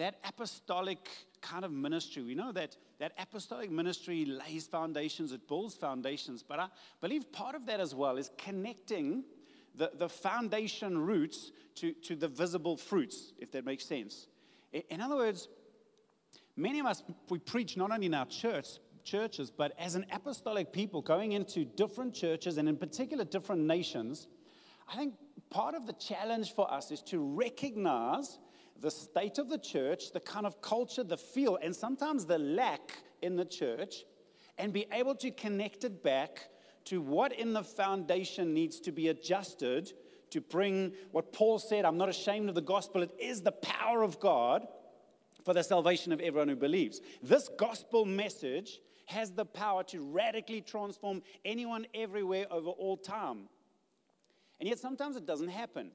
that apostolic kind of ministry, we know that that apostolic ministry lays foundations, it builds foundations. But I believe part of that as well is connecting the, the foundation roots to, to the visible fruits, if that makes sense. In other words, many of us, we preach not only in our church, churches, but as an apostolic people going into different churches and in particular different nations, I think part of the challenge for us is to recognize the state of the church, the kind of culture, the feel, and sometimes the lack in the church, and be able to connect it back to what in the foundation needs to be adjusted to bring what Paul said I'm not ashamed of the gospel, it is the power of God for the salvation of everyone who believes. This gospel message has the power to radically transform anyone everywhere over all time. And yet sometimes it doesn't happen.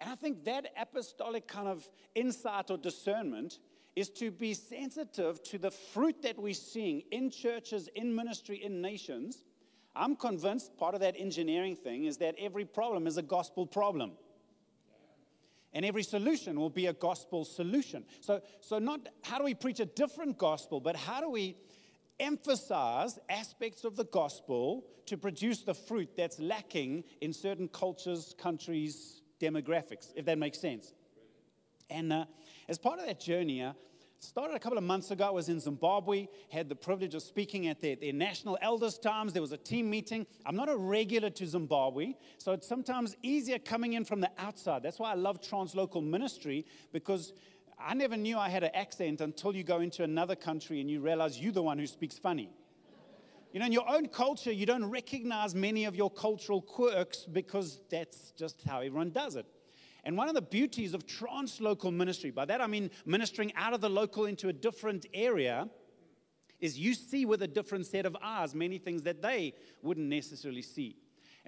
And I think that apostolic kind of insight or discernment is to be sensitive to the fruit that we're seeing in churches, in ministry, in nations. I'm convinced part of that engineering thing is that every problem is a gospel problem. And every solution will be a gospel solution. So, so not how do we preach a different gospel, but how do we emphasize aspects of the gospel to produce the fruit that's lacking in certain cultures, countries, demographics, if that makes sense. And uh, as part of that journey, uh, started a couple of months ago. I was in Zimbabwe, had the privilege of speaking at their, their national elders' times. There was a team meeting. I'm not a regular to Zimbabwe, so it's sometimes easier coming in from the outside. That's why I love translocal ministry because I never knew I had an accent until you go into another country and you realize you're the one who speaks funny. You know, in your own culture, you don't recognize many of your cultural quirks because that's just how everyone does it. And one of the beauties of translocal ministry, by that I mean ministering out of the local into a different area, is you see with a different set of eyes many things that they wouldn't necessarily see.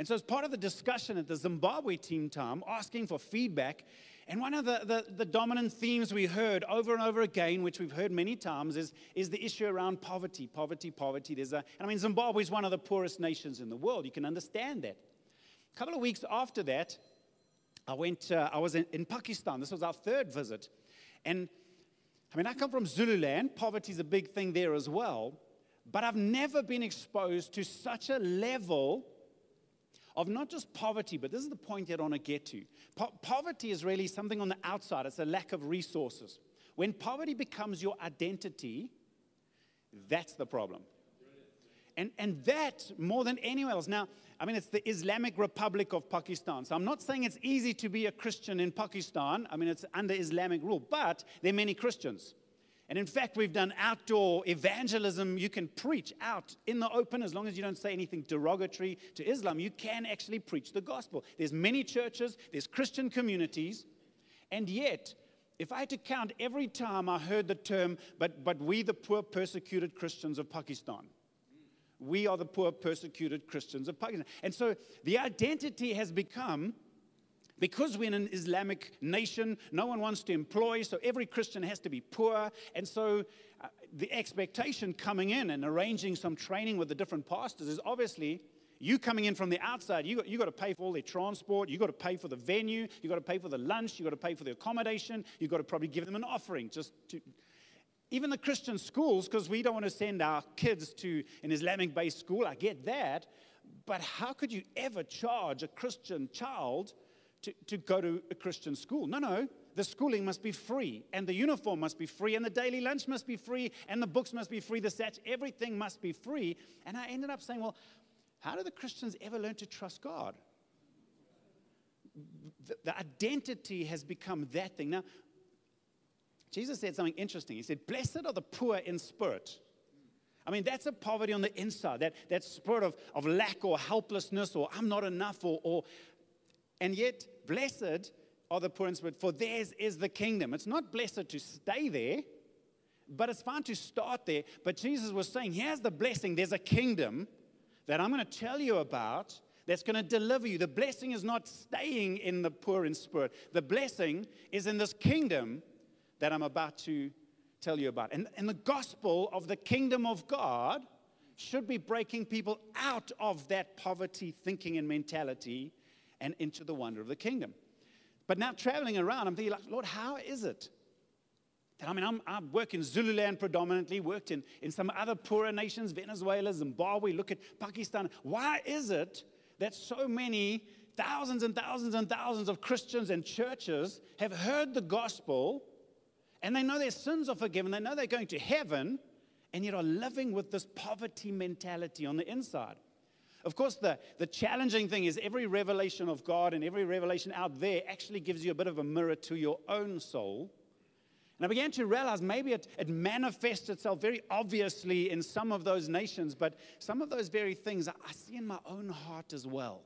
And so, as part of the discussion at the Zimbabwe team time, asking for feedback, and one of the, the, the, dominant themes we heard over and over again, which we've heard many times, is, is the issue around poverty, poverty, poverty. There's a, I mean, Zimbabwe is one of the poorest nations in the world. You can understand that. A couple of weeks after that, I went, uh, I was in, in Pakistan. This was our third visit. And I mean, I come from Zululand. Poverty is a big thing there as well. But I've never been exposed to such a level of not just poverty, but this is the point that I want to get to. Po- poverty is really something on the outside, it's a lack of resources. When poverty becomes your identity, that's the problem. And, and that more than anywhere else. Now, I mean, it's the Islamic Republic of Pakistan. So I'm not saying it's easy to be a Christian in Pakistan. I mean, it's under Islamic rule, but there are many Christians. And in fact, we've done outdoor evangelism. You can preach out in the open as long as you don't say anything derogatory to Islam. You can actually preach the gospel. There's many churches, there's Christian communities, and yet, if I had to count every time I heard the term, but, but we, the poor persecuted Christians of Pakistan, we are the poor persecuted Christians of Pakistan. And so the identity has become because we're in an Islamic nation, no one wants to employ, so every Christian has to be poor. And so uh, the expectation coming in and arranging some training with the different pastors is obviously you coming in from the outside, you got, you got to pay for all their transport, you got to pay for the venue, you got to pay for the lunch, you got to pay for the accommodation, you got to probably give them an offering just to. Even the Christian schools, because we don't want to send our kids to an Islamic based school, I get that. But how could you ever charge a Christian child to, to go to a Christian school. No, no. The schooling must be free, and the uniform must be free, and the daily lunch must be free, and the books must be free, the stats, everything must be free. And I ended up saying, well, how do the Christians ever learn to trust God? The, the identity has become that thing. Now, Jesus said something interesting. He said, Blessed are the poor in spirit. I mean, that's a poverty on the inside, that, that spirit of, of lack or helplessness or I'm not enough or, or and yet, blessed are the poor in spirit, for theirs is the kingdom. It's not blessed to stay there, but it's fine to start there. But Jesus was saying, here's the blessing. There's a kingdom that I'm going to tell you about that's going to deliver you. The blessing is not staying in the poor in spirit, the blessing is in this kingdom that I'm about to tell you about. And, and the gospel of the kingdom of God should be breaking people out of that poverty thinking and mentality and into the wonder of the kingdom. But now traveling around, I'm thinking, like, Lord, how is it that I mean, I'm, I work in Zululand predominantly, worked in, in some other poorer nations, Venezuela, Zimbabwe, look at Pakistan. Why is it that so many thousands and thousands and thousands of Christians and churches have heard the gospel and they know their sins are forgiven, they know they're going to heaven, and yet are living with this poverty mentality on the inside? Of course, the, the challenging thing is every revelation of God and every revelation out there actually gives you a bit of a mirror to your own soul. And I began to realize maybe it, it manifests itself very obviously in some of those nations, but some of those very things I see in my own heart as well.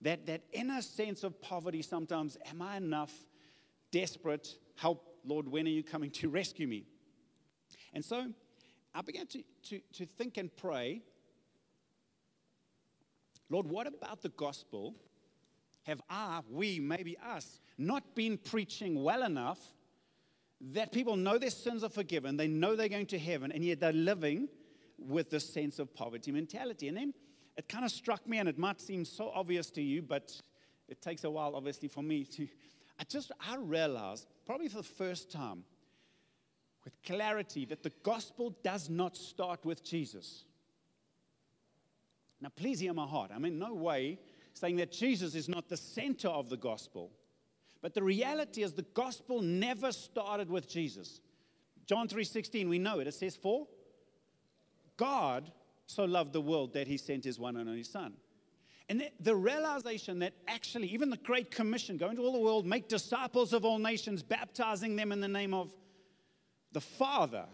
That, that inner sense of poverty sometimes, am I enough? Desperate, help, Lord, when are you coming to rescue me? And so I began to, to, to think and pray Lord, what about the gospel? Have I, we, maybe us, not been preaching well enough that people know their sins are forgiven, they know they're going to heaven, and yet they're living with this sense of poverty mentality? And then it kind of struck me, and it might seem so obvious to you, but it takes a while, obviously, for me to. I just, I realized, probably for the first time, with clarity, that the gospel does not start with Jesus. Now, please hear my heart. I'm in no way saying that Jesus is not the center of the gospel. But the reality is the gospel never started with Jesus. John 3:16, we know it. It says, "For God so loved the world that he sent his one and only son." And the realization that actually, even the Great Commission, go into all the world, make disciples of all nations, baptizing them in the name of the Father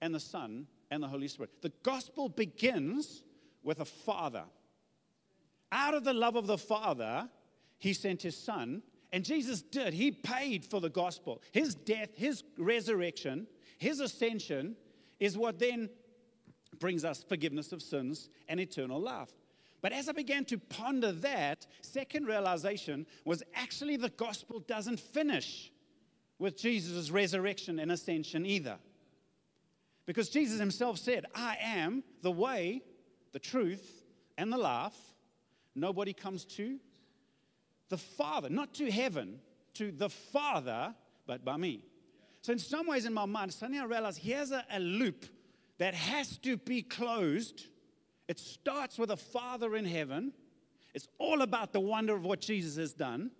and the Son and the Holy Spirit. The gospel begins with a father. Out of the love of the Father, he sent his son. And Jesus did. He paid for the gospel. His death, his resurrection, his ascension is what then brings us forgiveness of sins and eternal life. But as I began to ponder that, second realization was actually the gospel doesn't finish with Jesus' resurrection and ascension either. Because Jesus himself said, I am the way, the truth, and the life, nobody comes to the Father, not to heaven, to the Father, but by me. So, in some ways, in my mind, suddenly I realize here's a, a loop that has to be closed. It starts with a Father in heaven. It's all about the wonder of what Jesus has done.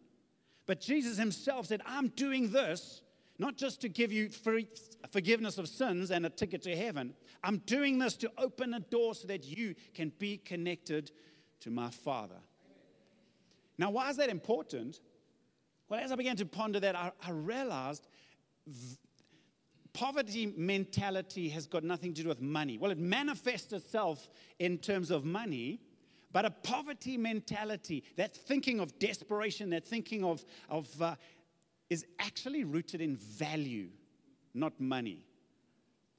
But Jesus himself said, I'm doing this not just to give you free forgiveness of sins and a ticket to heaven. I'm doing this to open a door so that you can be connected to my Father. Now, why is that important? Well, as I began to ponder that, I, I realized v- poverty mentality has got nothing to do with money. Well, it manifests itself in terms of money, but a poverty mentality, that thinking of desperation, that thinking of, of uh, is actually rooted in value, not money.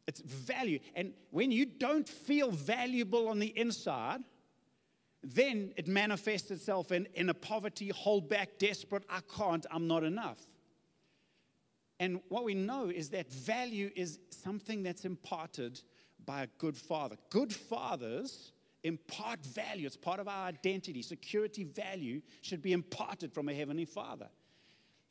It's value. And when you don't feel valuable on the inside, then it manifests itself in, in a poverty, hold back, desperate, I can't, I'm not enough. And what we know is that value is something that's imparted by a good father. Good fathers impart value, it's part of our identity. Security value should be imparted from a heavenly father.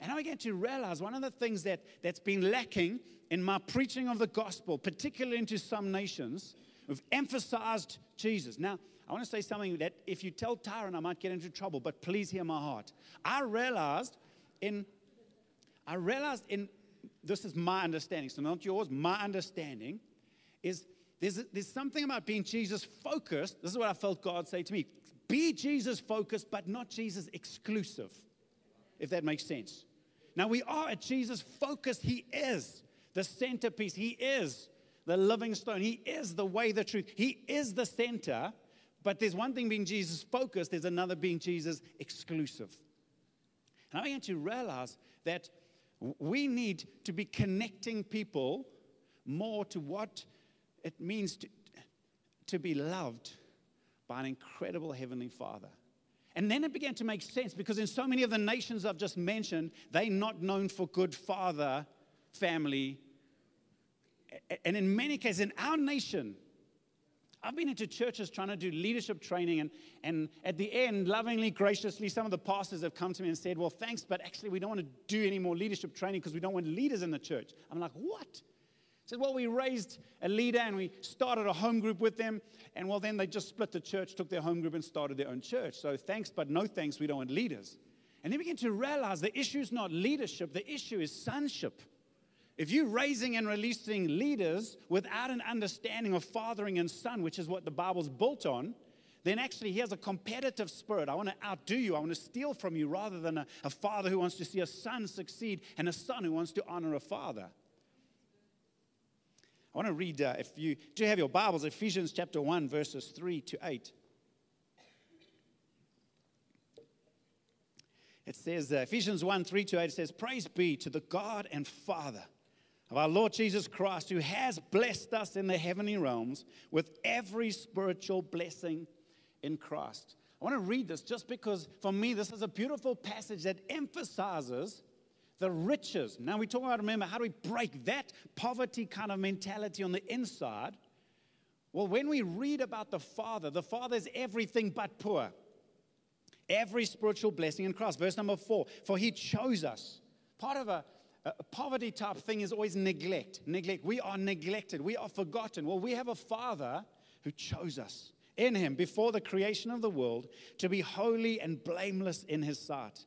And I began to realize one of the things that, that's been lacking in my preaching of the gospel, particularly into some nations, we've emphasized Jesus. Now, I want to say something that if you tell Tyron, I might get into trouble, but please hear my heart. I realized in, I realized in, this is my understanding, so not yours, my understanding is there's, there's something about being Jesus focused. This is what I felt God say to me be Jesus focused, but not Jesus exclusive if that makes sense. Now we are at Jesus focused. He is the centerpiece. He is the living stone. He is the way, the truth. He is the center. But there's one thing being Jesus focused, there's another being Jesus exclusive. And I began to realize that we need to be connecting people more to what it means to, to be loved by an incredible Heavenly Father. And then it began to make sense because in so many of the nations I've just mentioned, they're not known for good father, family. And in many cases, in our nation, I've been into churches trying to do leadership training, and, and at the end, lovingly, graciously, some of the pastors have come to me and said, Well, thanks, but actually, we don't want to do any more leadership training because we don't want leaders in the church. I'm like, What? Said, Well, we raised a leader and we started a home group with them. And well, then they just split the church, took their home group, and started their own church. So thanks, but no thanks, we don't want leaders. And then we begin to realize the issue is not leadership, the issue is sonship. If you're raising and releasing leaders without an understanding of fathering and son, which is what the Bible's built on, then actually he has a competitive spirit. I want to outdo you. I want to steal from you rather than a, a father who wants to see a son succeed and a son who wants to honor a father. I want to read, uh, if you do have your Bibles, Ephesians chapter 1, verses 3 to 8. It says, uh, Ephesians 1, 3 to 8, it says, Praise be to the God and Father of our Lord Jesus Christ, who has blessed us in the heavenly realms with every spiritual blessing in Christ. I want to read this just because for me, this is a beautiful passage that emphasizes the riches. Now we talk about, remember, how do we break that poverty kind of mentality on the inside? Well, when we read about the Father, the Father is everything but poor. Every spiritual blessing in Christ. Verse number four, for he chose us. Part of a, a poverty type thing is always neglect. Neglect. We are neglected. We are forgotten. Well, we have a Father who chose us in him before the creation of the world to be holy and blameless in his sight.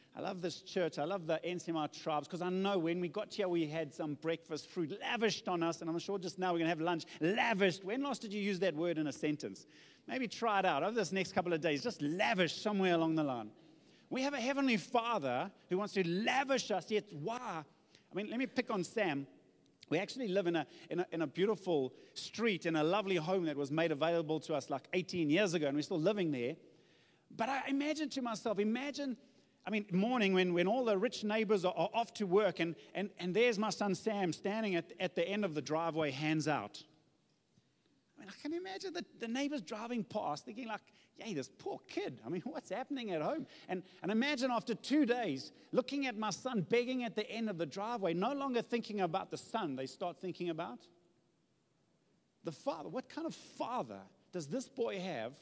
I love this church. I love the NCMI tribes because I know when we got here, we had some breakfast fruit lavished on us. And I'm sure just now we're going to have lunch lavished. When last did you use that word in a sentence? Maybe try it out over this next couple of days. Just lavish somewhere along the line. We have a heavenly father who wants to lavish us. Yet, why? I mean, let me pick on Sam. We actually live in a, in a, in a beautiful street in a lovely home that was made available to us like 18 years ago, and we're still living there. But I imagine to myself, imagine I mean, morning when, when all the rich neighbors are, are, off to work, and, and, and there's my son Sam standing at, at the end of the driveway, hands out. I mean, I can imagine the, the neighbors driving past thinking, like, yay, this poor kid. I mean, what's happening at home? And, and imagine after two days, looking at my son begging at the end of the driveway, no longer thinking about the son, they start thinking about the father. What kind of father does this boy have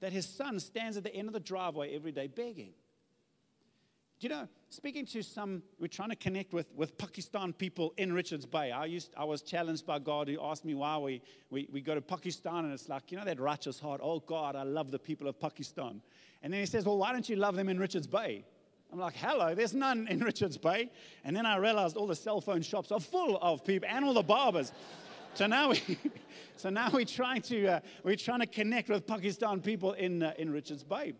that his son stands at the end of the driveway every day begging? Do you know, speaking to some, we're trying to connect with, with Pakistan people in Richards Bay. I, used, I was challenged by God who asked me why we, we, we go to Pakistan, and it's like, you know, that righteous heart, oh God, I love the people of Pakistan. And then he says, well, why don't you love them in Richards Bay? I'm like, hello, there's none in Richards Bay. And then I realized all the cell phone shops are full of people and all the barbers. so now we, so now we're trying to, uh, we're trying to connect with Pakistan people in, uh, in Richards Bay.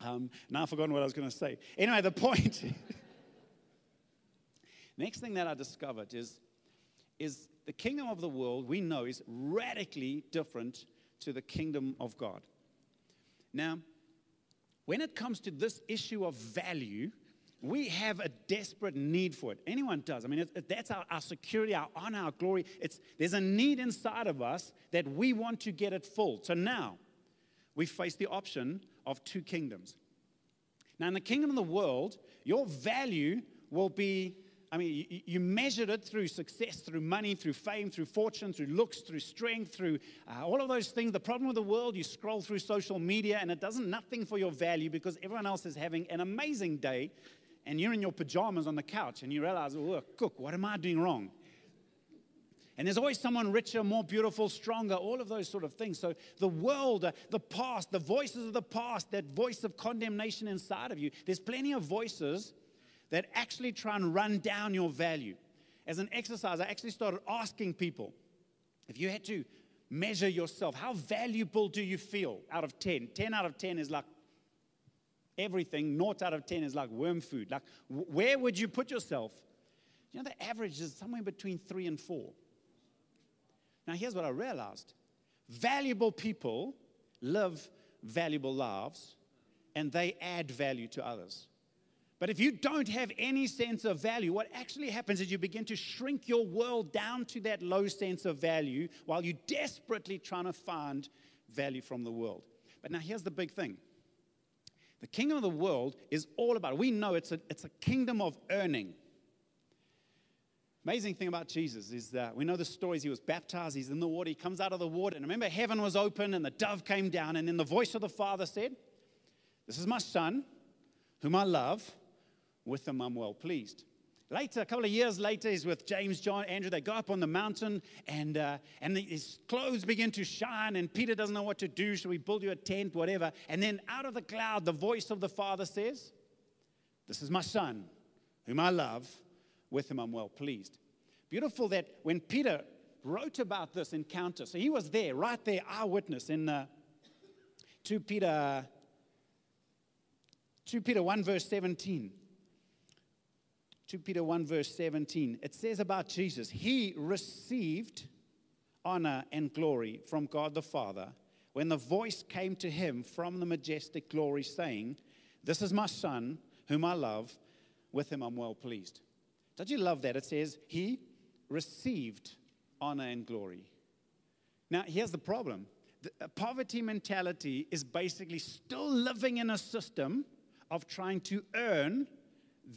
Um, now I've forgotten what I was going to say. Anyway, the point. Next thing that I discovered is, is the kingdom of the world, we know, is radically different to the kingdom of God. Now, when it comes to this issue of value, we have a desperate need for it. Anyone does. I mean, it, it, that's our, our security, our honor, our glory. It's, there's a need inside of us that we want to get it full. So now, we face the option of two kingdoms. Now, in the kingdom of the world, your value will be I mean, you, you measured it through success, through money, through fame, through fortune, through looks, through strength, through uh, all of those things. The problem with the world, you scroll through social media and it does nothing for your value because everyone else is having an amazing day and you're in your pajamas on the couch and you realize, oh, cook, what am I doing wrong? And there's always someone richer, more beautiful, stronger, all of those sort of things. So the world, uh, the past, the voices of the past, that voice of condemnation inside of you, there's plenty of voices that actually try and run down your value. As an exercise, I actually started asking people if you had to measure yourself, how valuable do you feel out of 10? 10 out of 10 is like everything, naught out of 10 is like worm food. Like, where would you put yourself? You know, the average is somewhere between three and four. Now, here's what I realized valuable people live valuable lives, and they add value to others. But if you don't have any sense of value, what actually happens is you begin to shrink your world down to that low sense of value while you're desperately trying to find value from the world. But now here's the big thing the kingdom of the world is all about, we know it's a, it's a kingdom of earning. Amazing thing about Jesus is that we know the stories. He was baptized, he's in the water, he comes out of the water. And remember, heaven was open and the dove came down, and then the voice of the Father said, This is my son, whom I love with them I'm well pleased. Later, a couple of years later, he's with James, John, Andrew. They go up on the mountain, and, uh, and his clothes begin to shine, and Peter doesn't know what to do. Should we build you a tent, whatever? And then out of the cloud, the voice of the Father says, This is my son, whom I love. With him I'm well pleased. Beautiful that when Peter wrote about this encounter, so he was there, right there, eyewitness in uh, 2 Peter, 2 Peter 1, verse 17. 2 Peter 1, verse 17, it says about Jesus, He received honor and glory from God the Father when the voice came to him from the majestic glory, saying, This is my Son, whom I love, with him I'm well pleased. Don't you love that? It says, He received honor and glory. Now, here's the problem the uh, poverty mentality is basically still living in a system of trying to earn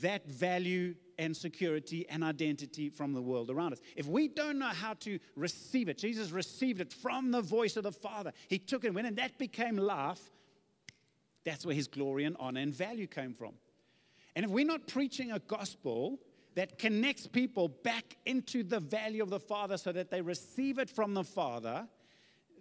that value and security and identity from the world around us. If we don't know how to receive it, Jesus received it from the voice of the Father. He took it when and that became life. That's where his glory and honor and value came from. And if we're not preaching a gospel that connects people back into the value of the Father so that they receive it from the Father,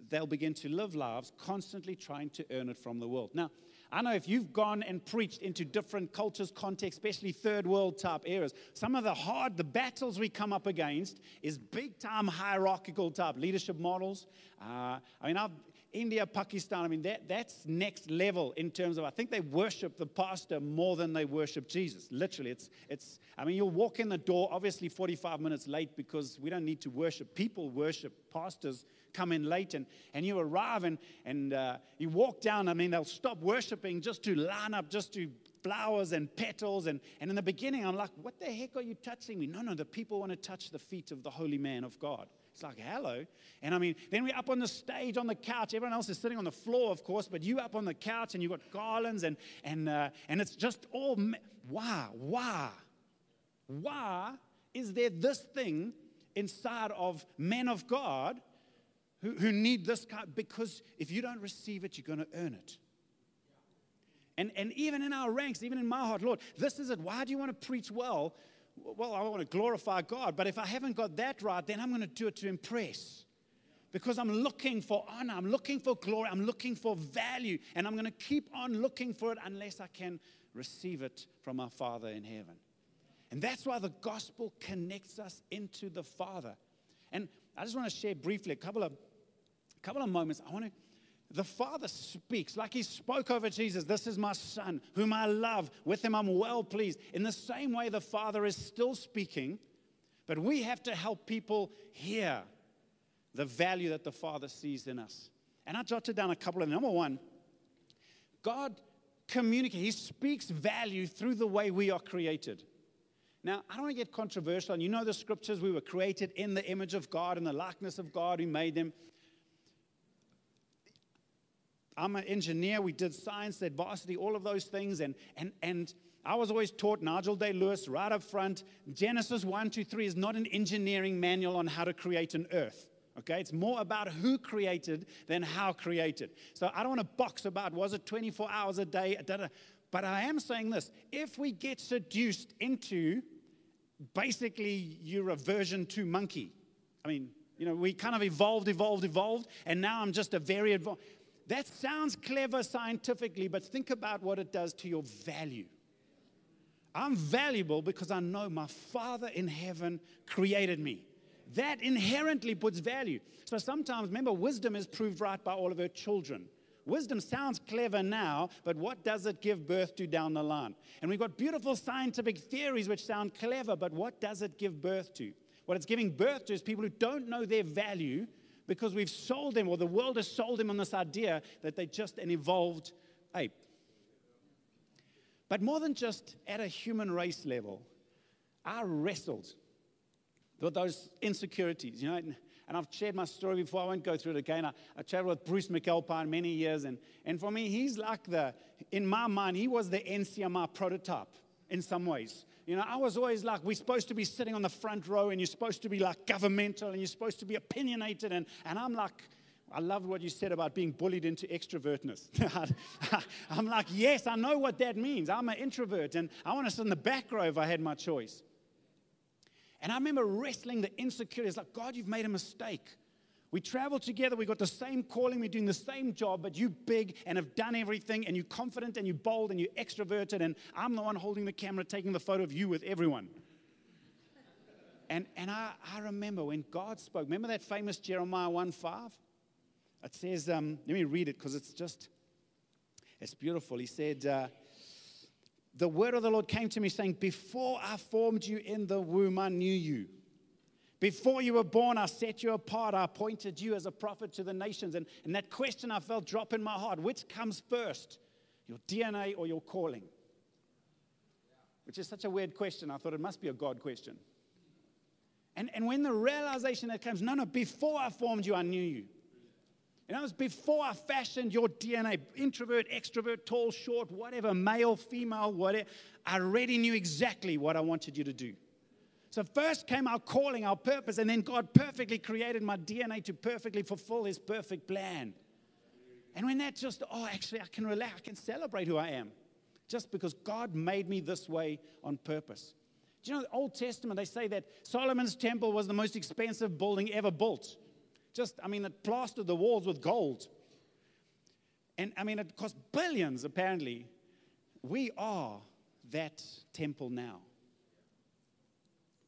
they'll begin to live lives constantly trying to earn it from the world. Now, I know if you've gone and preached into different cultures, contexts, especially third world type areas, some of the hard, the battles we come up against is big time hierarchical type leadership models. Uh, I mean, I've, India, Pakistan, I mean, that, that's next level in terms of, I think they worship the pastor more than they worship Jesus. Literally, it's, it's I mean, you'll walk in the door, obviously 45 minutes late because we don't need to worship. People worship pastors come in late and, and you arrive and, and uh, you walk down. I mean, they'll stop worshiping just to line up, just to flowers and petals. And, and in the beginning, I'm like, what the heck are you touching me? No, no, the people want to touch the feet of the holy man of God. It's like, hello. And I mean, then we're up on the stage on the couch. Everyone else is sitting on the floor, of course, but you up on the couch and you've got garlands and, and, uh, and it's just all, why, why, why is there this thing inside of men of God who, who need this kind, because if you don't receive it, you're going to earn it. And, and even in our ranks, even in my heart, Lord, this is it. Why do you want to preach well? Well, I want to glorify God, but if I haven't got that right, then I'm going to do it to impress. Because I'm looking for honor, I'm looking for glory, I'm looking for value, and I'm going to keep on looking for it unless I can receive it from our Father in heaven. And that's why the gospel connects us into the Father. And I just want to share briefly a couple of a couple of moments, I want to. The Father speaks like He spoke over Jesus. This is my Son, whom I love. With Him I'm well pleased. In the same way, the Father is still speaking, but we have to help people hear the value that the Father sees in us. And I jotted down a couple of them. Number one, God communicates, He speaks value through the way we are created. Now, I don't want to get controversial, and you know the scriptures, we were created in the image of God, in the likeness of God, who made them. I'm an engineer. We did science at varsity, all of those things. And, and, and I was always taught, Nigel Day Lewis, right up front, Genesis 1, 2, 3 is not an engineering manual on how to create an earth. Okay, it's more about who created than how created. So I don't want to box about was it 24 hours a day, but I am saying this if we get seduced into basically you're a version 2 monkey, I mean, you know, we kind of evolved, evolved, evolved, and now I'm just a very advanced. That sounds clever scientifically, but think about what it does to your value. I'm valuable because I know my Father in heaven created me. That inherently puts value. So sometimes, remember, wisdom is proved right by all of her children. Wisdom sounds clever now, but what does it give birth to down the line? And we've got beautiful scientific theories which sound clever, but what does it give birth to? What it's giving birth to is people who don't know their value because we've sold them, or the world has sold them on this idea that they're just an evolved ape. But more than just at a human race level, I wrestled with those insecurities, you know. And, and I've shared my story before. I won't go through it again. I, I traveled with Bruce McAlpine many years. And, and for me, he's like the, in my mind, he was the NCMI prototype in some ways. You know, I was always like, we're supposed to be sitting on the front row and you're supposed to be like governmental and you're supposed to be opinionated. And, and I'm like, I love what you said about being bullied into extrovertness. I'm like, yes, I know what that means. I'm an introvert and I want to sit in the back row if I had my choice. And I remember wrestling the insecurities like, God, you've made a mistake. We travel together, we got the same calling, we're doing the same job, but you big and have done everything, and you're confident and you're bold and you're extroverted, and I'm the one holding the camera, taking the photo of you with everyone. And, and I, I remember when God spoke, remember that famous Jeremiah 1 5? It says, um, let me read it because it's just, it's beautiful. He said, uh, The word of the Lord came to me saying, Before I formed you in the womb, I knew you. Before you were born, I set you apart. I appointed you as a prophet to the nations. And, and that question I felt drop in my heart which comes first, your DNA or your calling? Which is such a weird question. I thought it must be a God question. And, and when the realization that comes, no, no, before I formed you, I knew you. And that was before I fashioned your DNA introvert, extrovert, tall, short, whatever, male, female, whatever. I already knew exactly what I wanted you to do. So, first came our calling, our purpose, and then God perfectly created my DNA to perfectly fulfill His perfect plan. And when that just, oh, actually, I can relax, I can celebrate who I am just because God made me this way on purpose. Do you know the Old Testament, they say that Solomon's temple was the most expensive building ever built. Just, I mean, it plastered the walls with gold. And I mean, it cost billions, apparently. We are that temple now.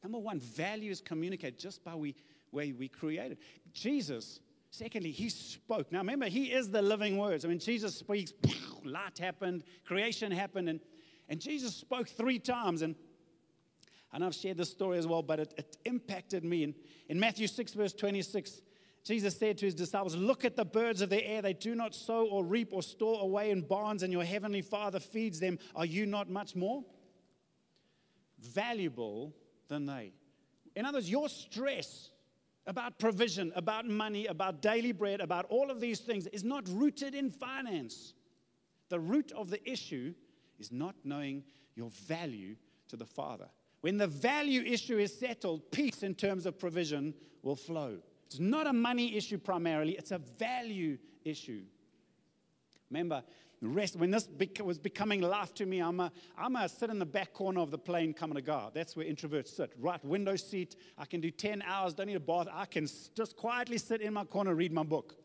Number one, value is communicated just by we, way we created. Jesus, secondly, he spoke. Now remember, he is the living words. I mean, Jesus speaks, light happened, creation happened, and, and Jesus spoke three times. And, and I've shared this story as well, but it, it impacted me. In, in Matthew 6, verse 26, Jesus said to his disciples, Look at the birds of the air. They do not sow or reap or store away in barns, and your heavenly Father feeds them. Are you not much more valuable than they? In other words, your stress about provision, about money, about daily bread, about all of these things is not rooted in finance. The root of the issue is not knowing your value to the Father. When the value issue is settled, peace in terms of provision will flow. It's not a money issue primarily, it's a value issue. Remember, rest, when this was becoming life to me, I'm a, I'm a sit in the back corner of the plane coming to God. That's where introverts sit. Right, window seat. I can do 10 hours, don't need a bath. I can just quietly sit in my corner, read my book.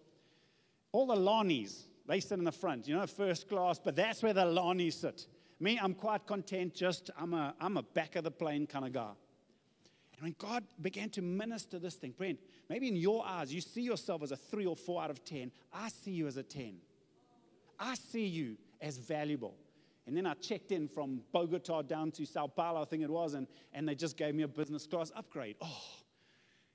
All the Lanis, they sit in the front, you know, first class, but that's where the Lanis sit. Me, I'm quite content, just I'm a, I'm a back of the plane kind of guy. And when God began to minister this thing, Brent, maybe in your eyes, you see yourself as a three or four out of 10. I see you as a 10. I see you as valuable. And then I checked in from Bogota down to Sao Paulo, I think it was, and, and they just gave me a business class upgrade. Oh,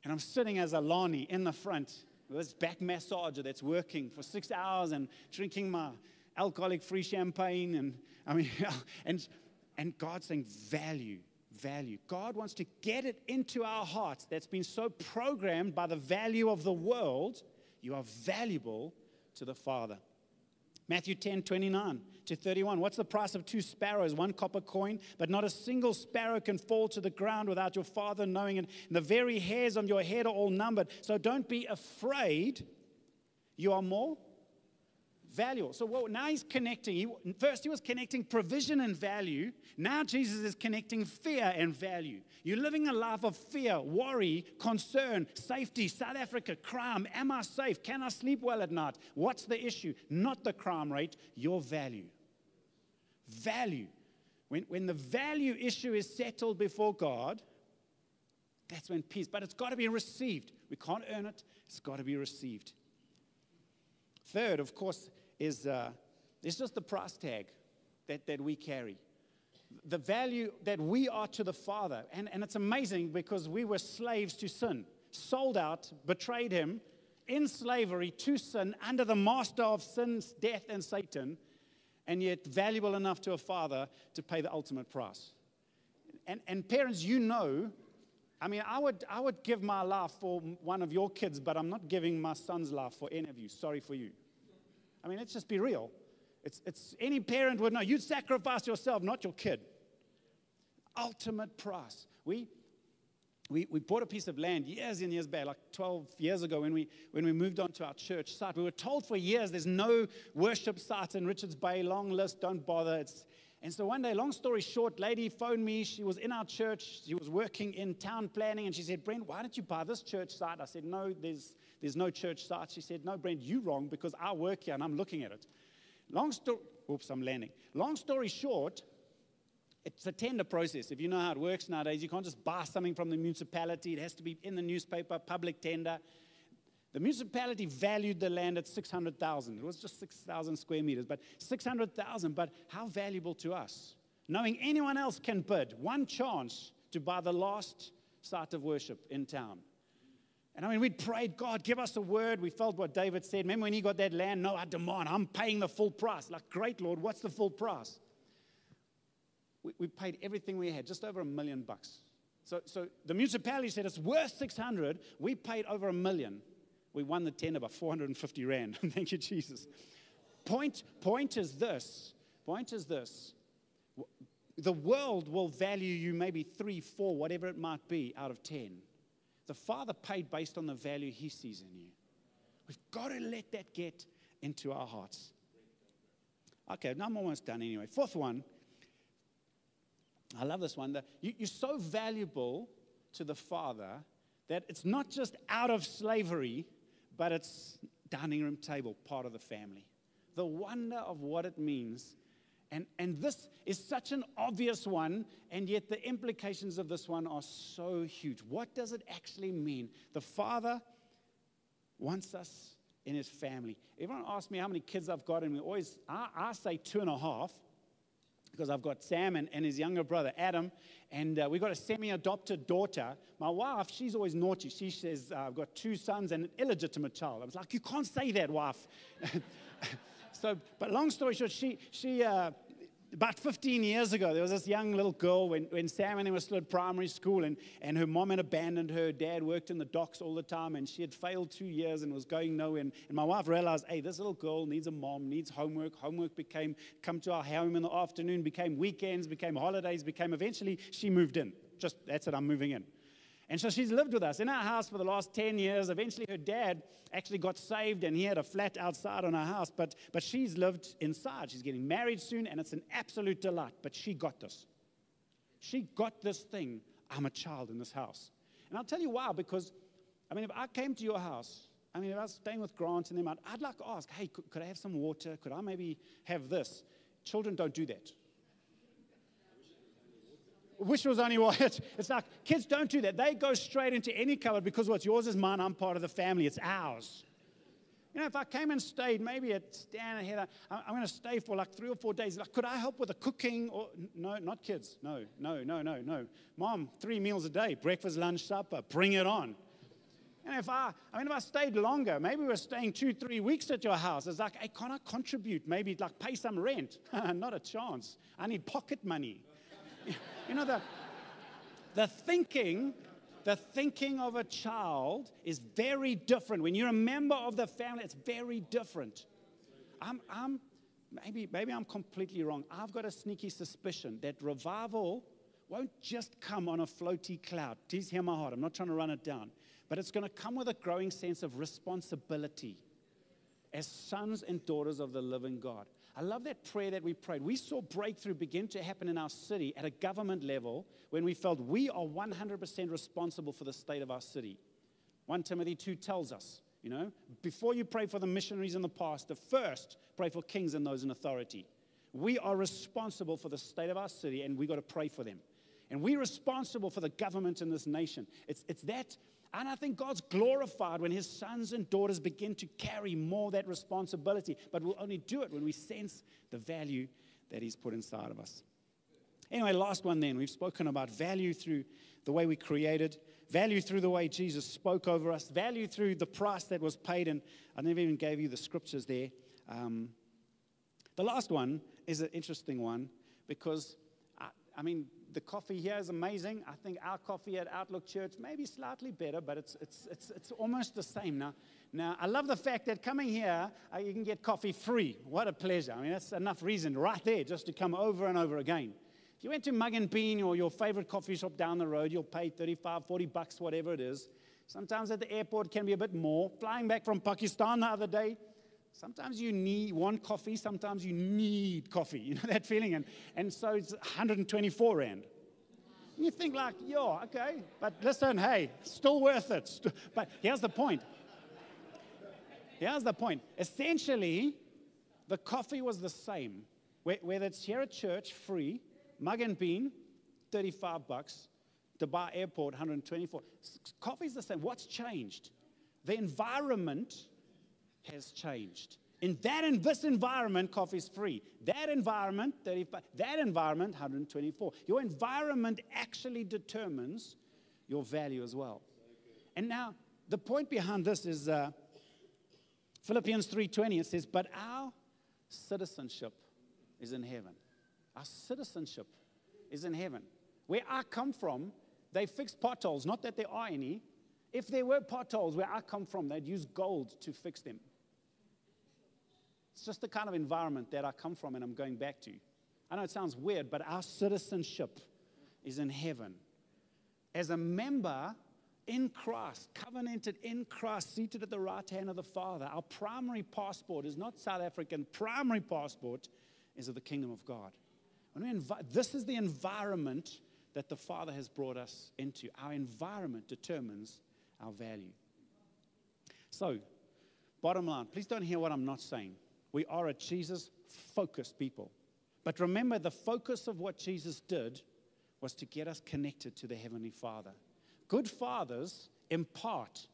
and I'm sitting as a Lani in the front with this back massager that's working for six hours and drinking my alcoholic free champagne. And I mean, and, and God's saying, value value. God wants to get it into our hearts that's been so programmed by the value of the world. You are valuable to the Father. Matthew 10, 29 to 31. What's the price of two sparrows? One copper coin, but not a single sparrow can fall to the ground without your Father knowing it. And the very hairs on your head are all numbered. So don't be afraid. You are more value. So well, now he's connecting. He, first, he was connecting provision and value. Now, Jesus is connecting fear and value. You're living a life of fear, worry, concern, safety, South Africa, crime. Am I safe? Can I sleep well at night? What's the issue? Not the crime rate, your value. Value. When, when the value issue is settled before God, that's when peace, but it's got to be received. We can't earn it, it's got to be received. Third, of course, is uh, it's just the price tag that, that we carry. The value that we are to the Father. And, and it's amazing because we were slaves to sin, sold out, betrayed Him, in slavery to sin, under the master of sin's death, and Satan. and yet valuable enough to a father to pay the ultimate price. And, and parents, you know, I mean, I would, I would give my life for one of your kids, but I'm not giving my son's life for any of you. Sorry for you. I mean, let's just be real. It's, it's, any parent would know you'd sacrifice yourself, not your kid. Ultimate price. We, we, we bought a piece of land years and years back, like 12 years ago, when we, when we moved on to our church site. We were told for years there's no worship site in Richards Bay, long list, don't bother. It's, and so one day, long story short, lady phoned me. She was in our church. She was working in town planning, and she said, Brent, why don't you buy this church site? I said, no, there's, there's no church site. She said, no, Brent, you're wrong because I work here and I'm looking at it. Long story, oops, I'm landing. Long story short, it's a tender process. If you know how it works nowadays, you can't just buy something from the municipality. It has to be in the newspaper, public tender. The municipality valued the land at 600,000. It was just 6,000 square meters, but 600,000. But how valuable to us? Knowing anyone else can bid, one chance to buy the last site of worship in town. And I mean, we'd prayed, God, give us a word. We felt what David said. Remember when he got that land? No, I demand. I'm paying the full price. Like, great, Lord, what's the full price? We, we paid everything we had, just over a million bucks. So, so the municipality said it's worth 600. We paid over a million. We won the tender by 450 Rand. Thank you, Jesus. Point, point is this. Point is this. The world will value you maybe three, four, whatever it might be, out of 10. The Father paid based on the value He sees in you. We've got to let that get into our hearts. Okay, now I'm almost done anyway. Fourth one. I love this one. The, you, you're so valuable to the Father that it's not just out of slavery, but it's dining room table, part of the family. The wonder of what it means and, and this is such an obvious one, and yet the implications of this one are so huge. What does it actually mean? The Father wants us in his family. Everyone asks me how many kids I've got, and we always, I, I say two and a half because I've got Sam and, and his younger brother, Adam, and uh, we've got a semi adopted daughter. My wife, she's always naughty. She says, uh, I've got two sons and an illegitimate child. I was like, You can't say that, wife. so, but long story short, she, she, uh, about 15 years ago, there was this young little girl when, when Sam and I were still at primary school, and, and her mom had abandoned her. Dad worked in the docks all the time, and she had failed two years and was going nowhere. And, and my wife realized, hey, this little girl needs a mom, needs homework. Homework became come to our home in the afternoon, became weekends, became holidays, became eventually she moved in. Just that's it, I'm moving in. And so she's lived with us in our house for the last 10 years. Eventually, her dad actually got saved and he had a flat outside on our house, but, but she's lived inside. She's getting married soon, and it's an absolute delight. But she got this. She got this thing I'm a child in this house. And I'll tell you why, because, I mean, if I came to your house, I mean, if I was staying with Grant and them, I'd, I'd like to ask, hey, could, could I have some water? Could I maybe have this? Children don't do that wish it was only white. It's like kids don't do that. They go straight into any cupboard because what's yours is mine. I'm part of the family. It's ours. You know, if I came and stayed, maybe at Stan and Heather, I'm going to stay for like three or four days. Like, could I help with the cooking? Or no, not kids. No, no, no, no, no. Mom, three meals a day: breakfast, lunch, supper. Bring it on. And if I, I mean, if I stayed longer, maybe we are staying two, three weeks at your house. It's like, hey, can I contribute? Maybe like pay some rent. not a chance. I need pocket money. You know, the, the thinking, the thinking of a child is very different. When you're a member of the family, it's very different. I'm, I'm maybe, maybe I'm completely wrong. I've got a sneaky suspicion that revival won't just come on a floaty cloud. Please hear my heart. I'm not trying to run it down. But it's going to come with a growing sense of responsibility as sons and daughters of the living God. I love that prayer that we prayed. We saw breakthrough begin to happen in our city at a government level when we felt we are 100% responsible for the state of our city. 1 Timothy 2 tells us, you know, before you pray for the missionaries in the past, the first pray for kings and those in authority. We are responsible for the state of our city and we got to pray for them. And we're responsible for the government in this nation. It's, it's that and I think God's glorified when his sons and daughters begin to carry more that responsibility. But we'll only do it when we sense the value that he's put inside of us. Anyway, last one then. We've spoken about value through the way we created, value through the way Jesus spoke over us, value through the price that was paid. And I never even gave you the scriptures there. Um, The last one is an interesting one because, I, I mean, the coffee here is amazing. I think our coffee at Outlook Church may be slightly better, but it's, it's, it's, it's almost the same. Now, now, I love the fact that coming here, uh, you can get coffee free. What a pleasure. I mean, that's enough reason right there just to come over and over again. If you went to Mug and Bean or your favorite coffee shop down the road, you'll pay 35, 40 bucks, whatever it is. Sometimes at the airport can be a bit more. Flying back from Pakistan the other day, sometimes you need one coffee, sometimes you need coffee. You know that feeling? And, and so it's 124 Rand. And you think like, yo, okay, but listen, hey, still worth it. But here's the point. Here's the point. Essentially, the coffee was the same. Whether it's here at church, free, mug and bean, 35 bucks, Dubai Airport, 124. Coffee's the same. What's changed? The environment has changed. In that in this environment, coffee is free. That environment, 35. That environment, 124. Your environment actually determines your value as well. And now, the point behind this is uh, Philippians 3:20. It says, "But our citizenship is in heaven. Our citizenship is in heaven. Where I come from, they fix potholes. Not that there are any. If there were potholes where I come from, they'd use gold to fix them. It's just the kind of environment that I come from and I'm going back to. I know it sounds weird, but our citizenship is in heaven. As a member in Christ, covenanted in Christ, seated at the right hand of the Father, our primary passport is not South African, primary passport is of the kingdom of God. When we this is the environment that the Father has brought us into. Our environment determines our value. So, bottom line, please don't hear what I'm not saying. We are a Jesus focused people. But remember, the focus of what Jesus did was to get us connected to the Heavenly Father. Good fathers impart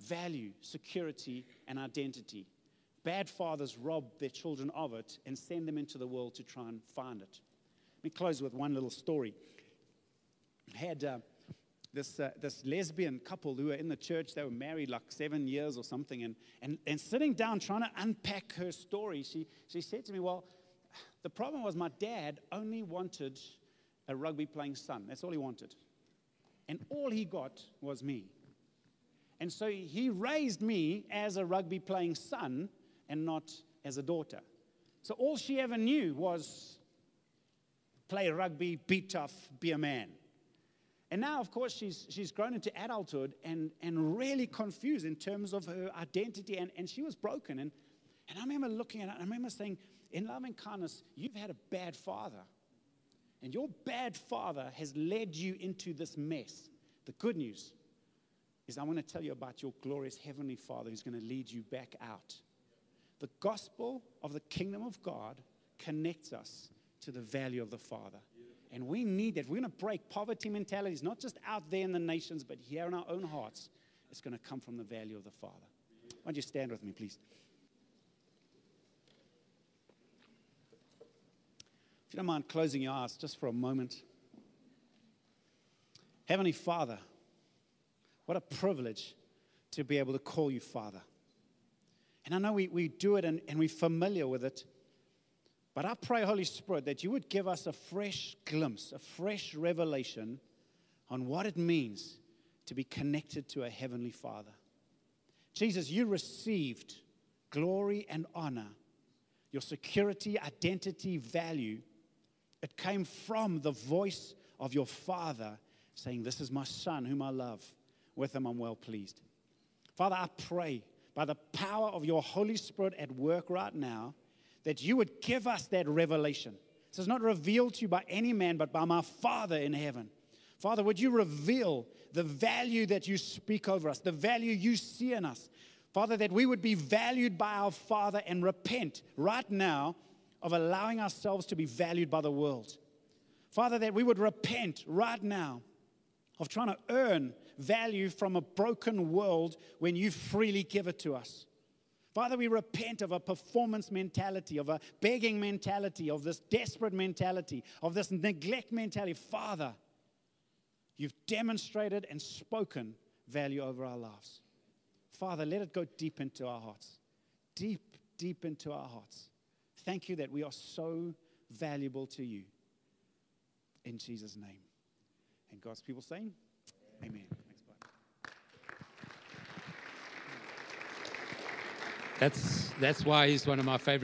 value, security, and identity. Bad fathers rob their children of it and send them into the world to try and find it. Let me close with one little story. I had uh, this, uh, this lesbian couple who were in the church. They were married like seven years or something. And, and, and sitting down trying to unpack her story, she, she said to me, Well, the problem was my dad only wanted a rugby playing son. That's all he wanted. And all he got was me. And so he raised me as a rugby playing son and not as a daughter. So all she ever knew was play rugby, be tough, be a man. And now, of course, she's, she's grown into adulthood and, and really confused in terms of her identity. And, and she was broken. And, and I remember looking at and I remember saying, in love and kindness, you've had a bad father. And your bad father has led you into this mess. The good news is I want to tell you about your glorious heavenly father who's going to lead you back out. The gospel of the kingdom of God connects us to the value of the father. And we need that. We're going to break poverty mentalities, not just out there in the nations, but here in our own hearts. It's going to come from the value of the Father. Why don't you stand with me, please? If you don't mind closing your eyes just for a moment. Heavenly Father, what a privilege to be able to call you Father. And I know we, we do it and, and we're familiar with it. But I pray, Holy Spirit, that you would give us a fresh glimpse, a fresh revelation on what it means to be connected to a heavenly Father. Jesus, you received glory and honor, your security, identity, value. It came from the voice of your Father saying, This is my Son whom I love. With him I'm well pleased. Father, I pray by the power of your Holy Spirit at work right now that you would give us that revelation. This is not revealed to you by any man, but by my Father in heaven. Father, would you reveal the value that you speak over us, the value you see in us? Father, that we would be valued by our Father and repent right now of allowing ourselves to be valued by the world. Father, that we would repent right now of trying to earn value from a broken world when you freely give it to us. Father, we repent of a performance mentality, of a begging mentality, of this desperate mentality, of this neglect mentality. Father, you've demonstrated and spoken value over our lives. Father, let it go deep into our hearts. Deep, deep into our hearts. thank you that we are so valuable to you. In Jesus' name. And God's people saying, Amen. Thanks, bye. That's, that's why he's one of my favorite